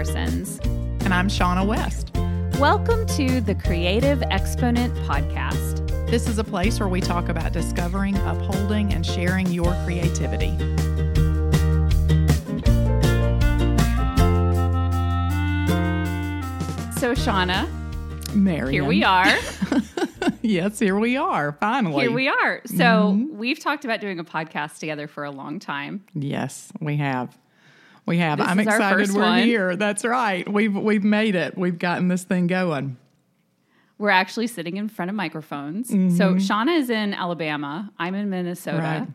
Parsons. And I'm Shaunna West. Welcome to the Creative Exponent Podcast. This is a place where we talk about discovering, upholding, and sharing your creativity. So, Shaunna, Marian. here we are. yes, here we are. Finally. Here we are. So, mm-hmm. we've talked about doing a podcast together for a long time. Yes, we have. We have. This I'm excited we're one. here. That's right. We've we've made it. We've gotten this thing going. We're actually sitting in front of microphones. Mm-hmm. So Shauna is in Alabama. I'm in Minnesota. Right.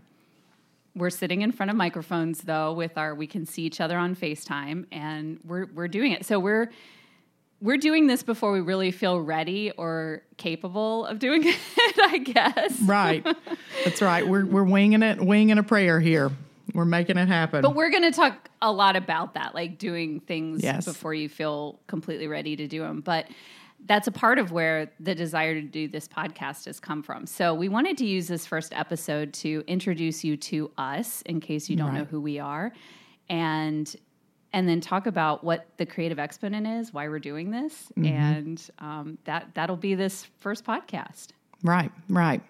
We're sitting in front of microphones though with our we can see each other on FaceTime and we're we're doing it. So we're we're doing this before we really feel ready or capable of doing it, I guess. Right. That's right. We're we're winging it, winging a prayer here. We're making it happen. But we're going to talk a lot about that, like doing things yes. before you feel completely ready to do them. But that's a part of where the desire to do this podcast has come from. So we wanted to use this first episode to introduce you to us in case you don't right. know who we are and and then talk about what the creative exponent is, why we're doing this, mm-hmm. and um, that that'll be this first podcast. Right, right.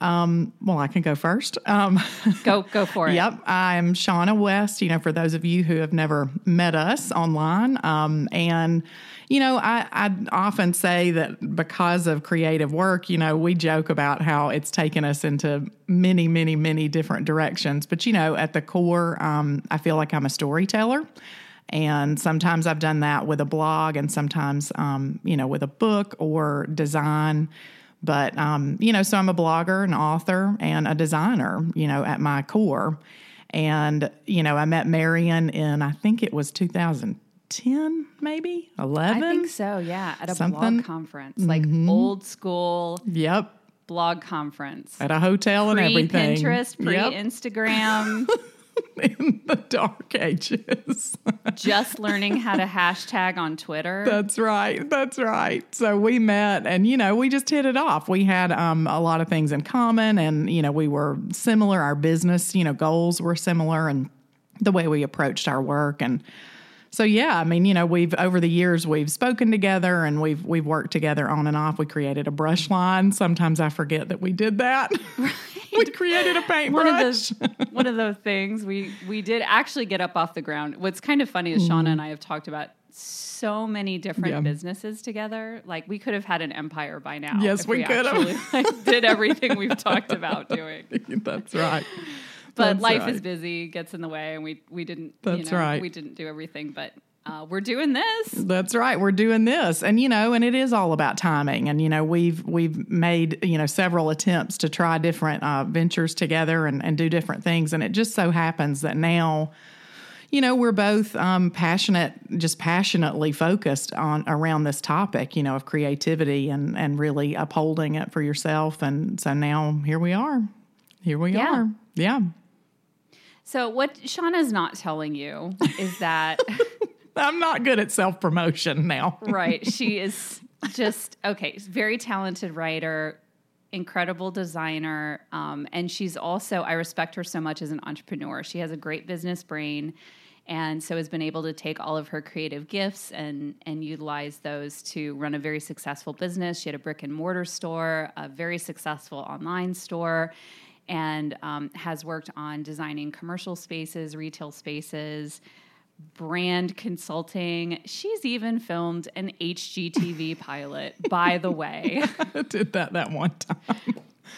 Um, well, I can go first. Um, go, go for it. Yep, I'm Shaunna West. You know, for those of you who have never met us online, um, and you know, I, I often say that because of creative work, you know, we joke about how it's taken us into many, many, many different directions. But you know, at the core, um, I feel like I'm a storyteller. And sometimes I've done that with a blog, and sometimes, um, you know, with a book or design. But, um, you know, so I'm a blogger, an author, and a designer, you know, at my core. And, you know, I met Marian in, I think it was 2010, maybe 11. I think so, yeah, at a Something. blog conference, like mm-hmm. old school. Yep. Blog conference at a hotel and everything. Pinterest, pre Instagram. In the dark ages. Just learning how to hashtag on Twitter. That's right. That's right. So we met and, you know, we just hit it off. We had um, a lot of things in common and, you know, we were similar. Our business, you know, goals were similar and the way we approached our work. And, so yeah, I mean, you know, we've over the years we've spoken together and we've we've worked together on and off. We created a brush line. Sometimes I forget that we did that. We created a paintbrush. One of those one of those things we we did actually get up off the ground. What's kind of funny is mm. Shaunna and I have talked about so many different yeah. businesses together. Like we could have had an empire by now. Yes, we, we, could have. Like, did everything we've talked about doing. That's right but That's life right. is busy, gets in the way, and we we didn't. That's you know, right. We didn't do everything, but uh, we're doing this. That's right. We're doing this, and you know, and it is all about timing. And you know, we've we've made you know several attempts to try different uh, ventures together and, and do different things, and it just so happens that now. You know, we're both um, passionate, just passionately focused on around this topic, you know, of creativity and and really upholding it for yourself. And so now here we are. Here we yeah. are. Yeah. So what Shaunna's not telling you is that I'm not good at self promotion now. right. She is just okay. Very talented writer, incredible designer, um, and she's also I respect her so much as an entrepreneur. She has a great business brain. And so has been able to take all of her creative gifts and and utilize those to run a very successful business. She had a brick and mortar store, a very successful online store, and um, has worked on designing commercial spaces, retail spaces, brand consulting. She's even filmed an HGTV pilot, by the way. Did that that one time.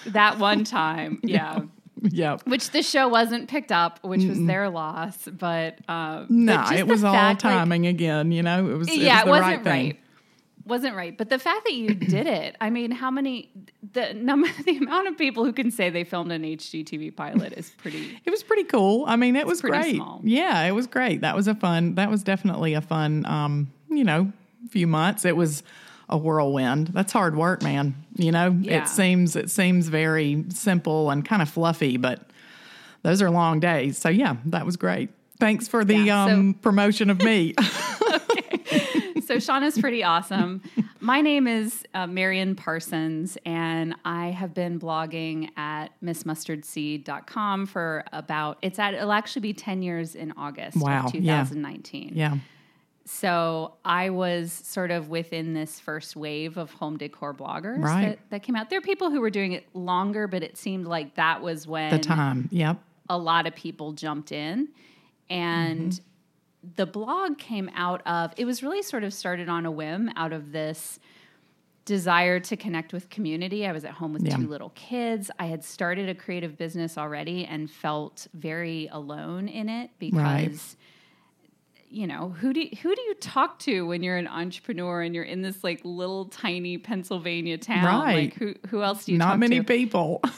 That one time, yeah. Yeah. Which the show wasn't picked up, which was their loss. But um, no, nah, it was all fact, timing like, again. You know, it was. It yeah, was it wasn't right. Thing wasn't right. But the fact that you did it, I mean, how many the number the amount of people who can say they filmed an HGTV pilot is pretty It was pretty cool. I mean, it was great. Small. Yeah, it was great. That was a fun that was definitely a fun um, you know, few months. It was a whirlwind. That's hard work, man. You know, yeah. it seems it seems very simple and kind of fluffy, but those are long days. So yeah, that was great. Thanks for the yeah, um, promotion of me. so Shaunna's pretty awesome. My name is uh, Marian Parsons, and I have been blogging at missmustardseed.com for about, it's at, it'll actually be 10 years in August wow. of 2019. Yeah. yeah. so I was sort of within this first wave of home decor bloggers Right. that, that came out. There are people who were doing it longer, but it seemed like that was when The time. Yep. a lot of people jumped in. And Mm-hmm. The blog came out of it was really sort of started on a whim out of this desire to connect with community. I was at home with Yeah. two little kids. I had started a creative business already and felt very alone in it because Right. you know, who do you, who do you talk to when you're an entrepreneur and you're in this like little tiny Pennsylvania town? Right. Like who who else do you Not many to? people.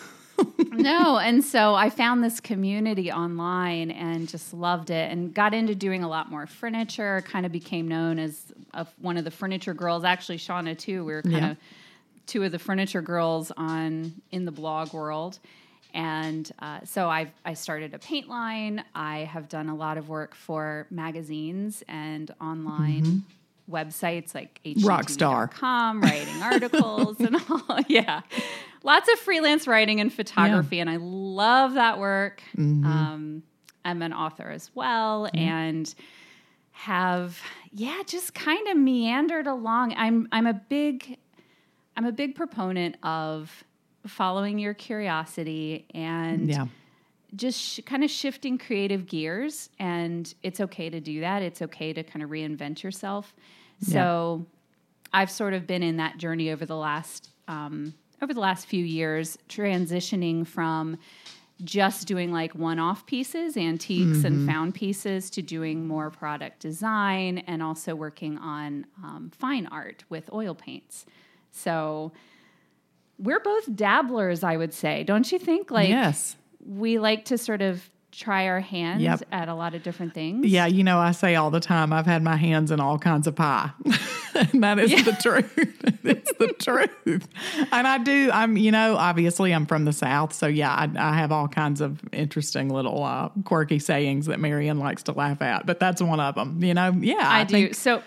no and so i found this community online and just loved it and got into doing a lot more furniture kind of became known as a, one of the furniture girls. Actually shaunna too we were kind Yeah. of two of the furniture girls on in the blog world. And uh, so I, I started a paint line. I have done a lot of work for magazines and online websites like hgtv.com writing articles and all. Yeah lots of freelance writing and photography and i love that work. Um, i'm an author as well and have yeah just kind of meandered along. I'm i'm a big i'm a big proponent of following your curiosity and yeah. just sh- kind of shifting creative gears and it's okay to do that. It's okay to kind of reinvent yourself. So i've sort of been in that journey over the last um, over the last few years transitioning from just doing like one-off pieces antiques and found pieces to doing more product design and also working on um, fine art with oil paints. So we're both dabblers i would say don't you think? Like yes. we like to sort of try our hands Yep. at a lot of different things. Yeah, you know, I say all the time, I've had my hands in all kinds of pie. and that is the truth. it's the truth. And I do, I'm, you know, obviously I'm from the South. So yeah, I, I have all kinds of interesting little uh, quirky sayings that Marian likes to laugh at, but that's one of them, you know? Yeah. I, do. Think, so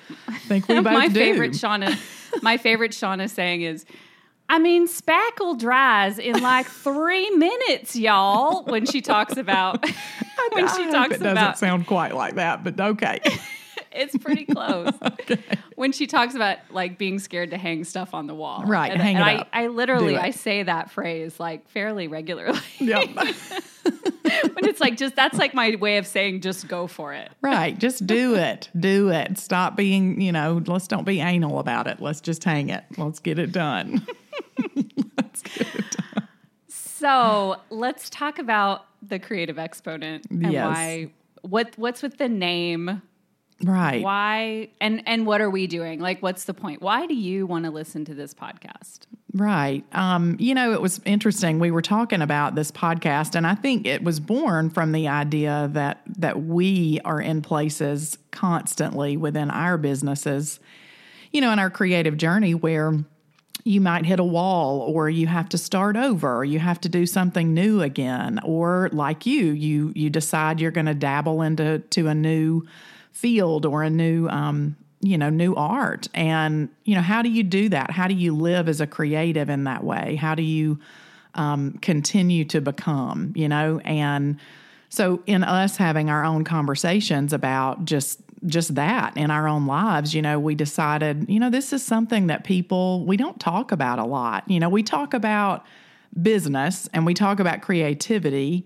think we both my do. favorite Shaunna, my favorite Shaunna saying is, I mean, spackle dries in like three minutes, y'all. When she talks about, when she talks it doesn't about, sound quite like that, but okay. it's pretty close. When she talks about like being scared to hang stuff on the wall, Right, And, hang and it I, up. I literally, it. I say that phrase like fairly regularly. yep. but it's like just that's like my way of saying just go for it. Right. Just do it. Do it. Stop being, you know, let's don't be anal about it. Let's just hang it. Let's get it done. It done. So let's talk about the creative exponent and Yes. why what what's with the name Right. why and and what are we doing like what's the point why do you want to listen to this podcast Right. Um, you know, it was interesting. We were talking about this podcast, and I think it was born from the idea that that we are in places constantly within our businesses, you know, in our creative journey where you might hit a wall or you have to start over or you have to do something new again or like you you you decide you're going to dabble into to a new field or a new um, you know new art. And you know how do you do that? How do you live as a creative in that way? How do you um, continue to become you know? And so in us having our own conversations about just just that in our own lives you know we decided you know this is something that people we don't talk about a lot you know we talk about business and we talk about creativity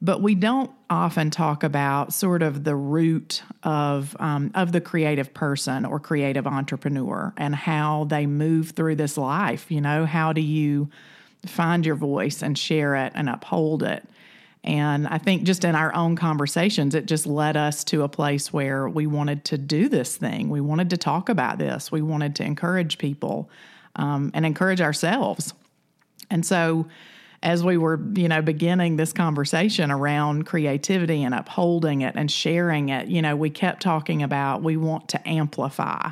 but we don't often talk about sort of the root of um, of the creative person or creative entrepreneur and how they move through this life. You know, how do you find your voice and share it and uphold it? And I think just in our own conversations, it just led us to a place where we wanted to do this thing. We wanted to talk about this. We wanted to encourage people um, and encourage ourselves. And so, as we were, you know, beginning this conversation around creativity and upholding it and sharing it, you know, we kept talking about we want to amplify.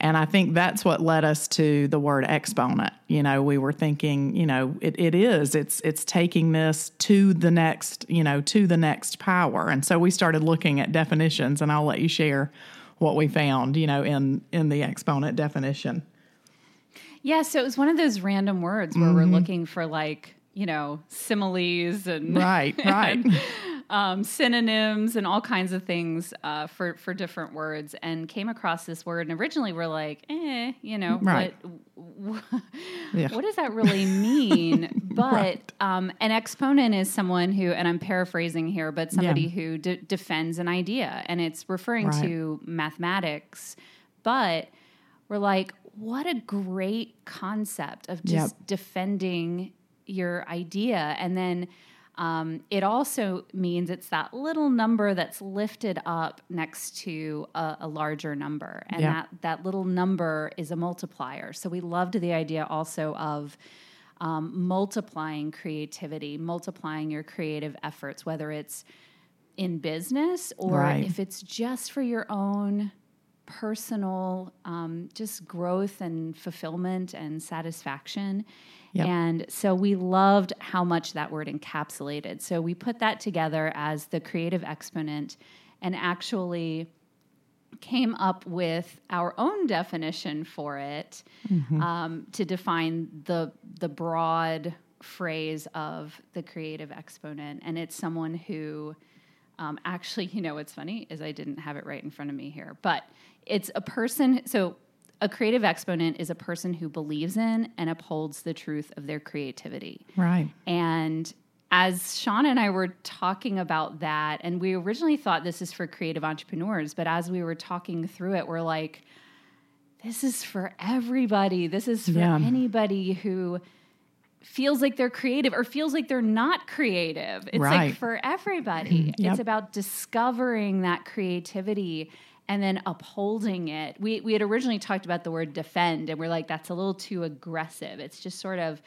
And I think that's what led us to the word exponent. You know, we were thinking, you know, it, it is, it's it's taking this to the next, you know, to the next power. And so we started looking at definitions and I'll let you share what we found, you know, in in the exponent definition. yeah so it was one of those random words where we're mm-hmm. looking for like you know similes and Right, right. Um, synonyms and all kinds of things uh, for for different words, and came across this word. And originally, we're like, eh, you know, Right. what, Yeah. what does that really mean? but Right. um, an exponent is someone who, and I'm paraphrasing here, but somebody who de- defends an idea, and it's referring Right. to mathematics. But we're like, what a great concept of just Yep. defending your idea, and then. Um, it also means it's that little number that's lifted up next to a, a larger number, and Yeah. that that little number is a multiplier. So we loved the idea also of um, multiplying creativity, multiplying your creative efforts, whether it's in business or Right. if it's just for your own personal um, just growth and fulfillment and satisfaction. Yep. And so we loved how much that word encapsulated. So we put that together as the creative exponent and actually came up with our own definition for it um, to define the the broad phrase of the creative exponent, and it's someone who um, actually, you know, what's funny is I didn't have it right in front of me here, but it's a person. So a creative exponent is a person who believes in and upholds the truth of their creativity. Right. And as Sean and I were talking about that, and we originally thought this is for creative entrepreneurs, but as we were talking through it, we're like, this is for everybody. This is for Yeah. anybody who feels like they're creative or feels like they're not creative. It's like for everybody. Mm-hmm. Yep. It's about discovering that creativity and then upholding it. We we had originally talked about the word defend and we're like that's a little too aggressive. It's just sort of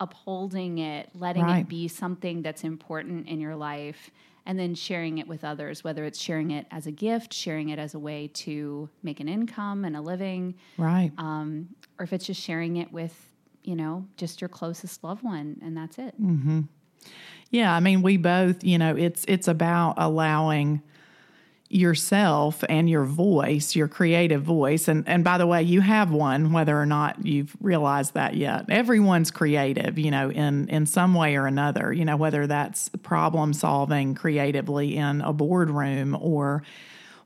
upholding it, letting it be something that's important in your life and then sharing it with others, whether it's sharing it as a gift, sharing it as a way to make an income and a living, Right. um, or if it's just sharing it with, you know, just your closest loved one, and that's it. Yeah, I mean, we both, you know, it's it's about allowing yourself and your voice, your creative voice. And and by the way, you have one whether or not you've realized that yet. Everyone's creative, you know, in in some way or another, you know, whether that's problem solving creatively in a boardroom or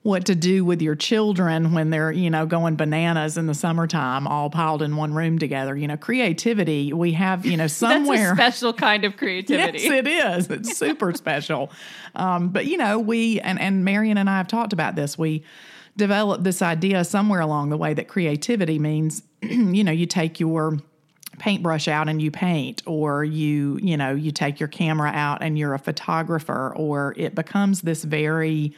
what to do with your children when they're, you know, going bananas in the summertime all piled in one room together. You know, creativity, we have, you know, somewhere That's a special kind of creativity. Yes, it is. It's super special. Um, but you know, we and and Marian and I have talked about this. We developed this idea somewhere along the way that creativity means, you know, you take your paintbrush out and you paint or you you know you take your camera out and you're a photographer or it becomes this very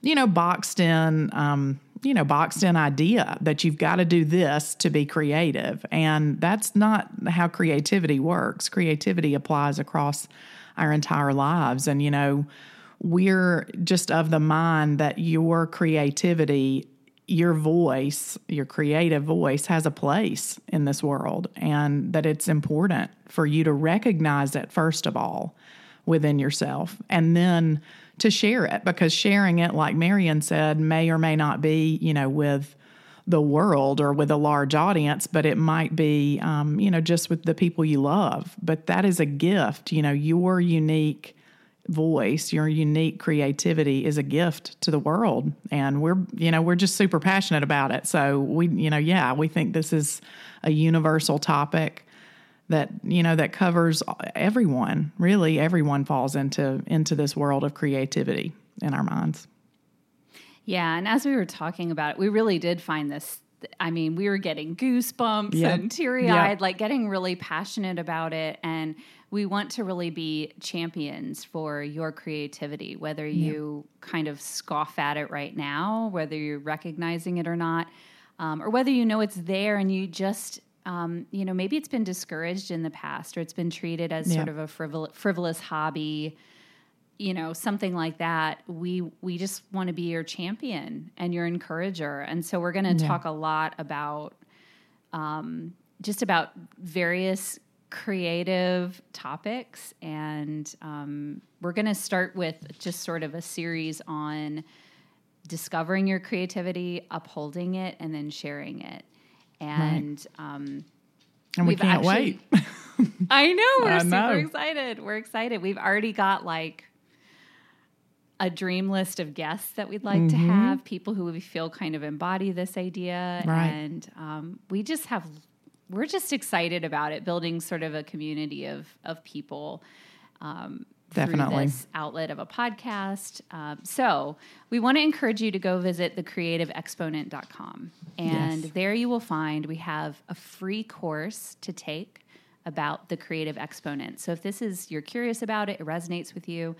you know boxed in um you know boxed in idea that you've got to do this to be creative. And that's not how creativity works. Creativity applies across our entire lives. And you know we're just of the mind that your creativity your voice your creative voice has a place in this world and that it's important for you to recognize it first of all within yourself and then to share it because sharing it like marian said may or may not be you know with the world or with a large audience but it might be um, you know just with the people you love. But that is a gift you know your unique voice your unique creativity is a gift to the world. And we're you know we're just super passionate about it. So we you know yeah we think this is a universal topic that you know that covers everyone really everyone falls into into this world of creativity in our minds Yeah, and as we were talking about it, we really did find this. I mean, we were getting goosebumps Yep. and teary eyed, Yep. like getting really passionate about it. And we want to really be champions for your creativity, whether you kind of scoff at it right now, whether you're recognizing it or not, um, or whether you know it's there and you just. Um, you know, maybe it's been discouraged in the past, or it's been treated as sort of a frivol- frivolous hobby you know something like that. We we just want to be your champion and your encourager. And so we're going to talk a lot about um, just about various creative topics and um, we're going to start with just sort of a series on discovering your creativity upholding it and then sharing it and um, and we can't actually- wait I know we're I super know. excited. We're excited. We've already got like a dream list of guests that we'd like to have, people who we feel kind of embody this idea. Right. And um, we just have, we're just excited about it, building sort of a community of, of people. Um, Definitely. this outlet of a podcast. Um, so we want to encourage you to go visit thecreativeexponent.com. And Yes. there you will find we have a free course to take about the creative exponent. So if this is, you're curious about it, it resonates with you,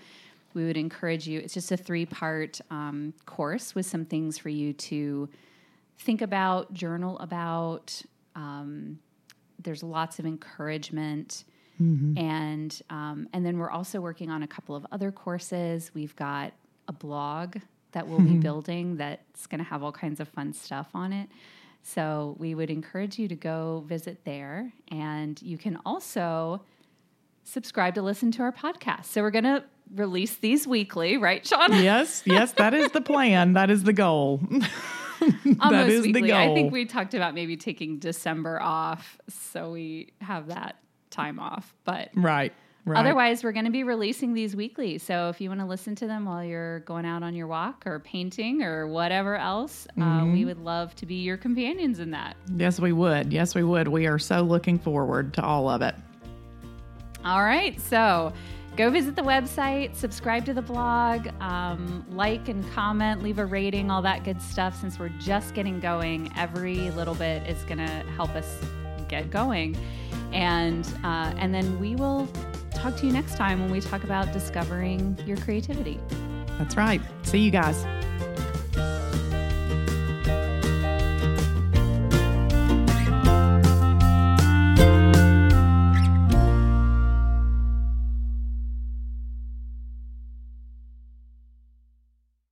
we would encourage you. It's just a three part um, course with some things for you to think about, journal about. Um, there's lots of encouragement. And um, and then we're also working on a couple of other courses. We've got a blog that we'll be building that's going to have all kinds of fun stuff on it. So we would encourage you to go visit there, and you can also subscribe to listen to our podcast. So we're going to release these weekly, right, Sean? yes, yes, that is the plan. That is the goal. Almost is the weekly. I think we talked about maybe taking December off, so we have that time off. But right. Right. Otherwise, we're going to be releasing these weekly. So if you want to listen to them while you're going out on your walk or painting or whatever else, uh, Mm-hmm. we would love to be your companions in that. Yes, we would. Yes, we would. We are so looking forward to all of it. All right. So go visit the website, subscribe to the blog, um, like and comment, leave a rating, all that good stuff. Since we're just getting going, every little bit is going to help us get going. And uh, and then we will talk to you next time when we talk about discovering your creativity. That's right. See you guys.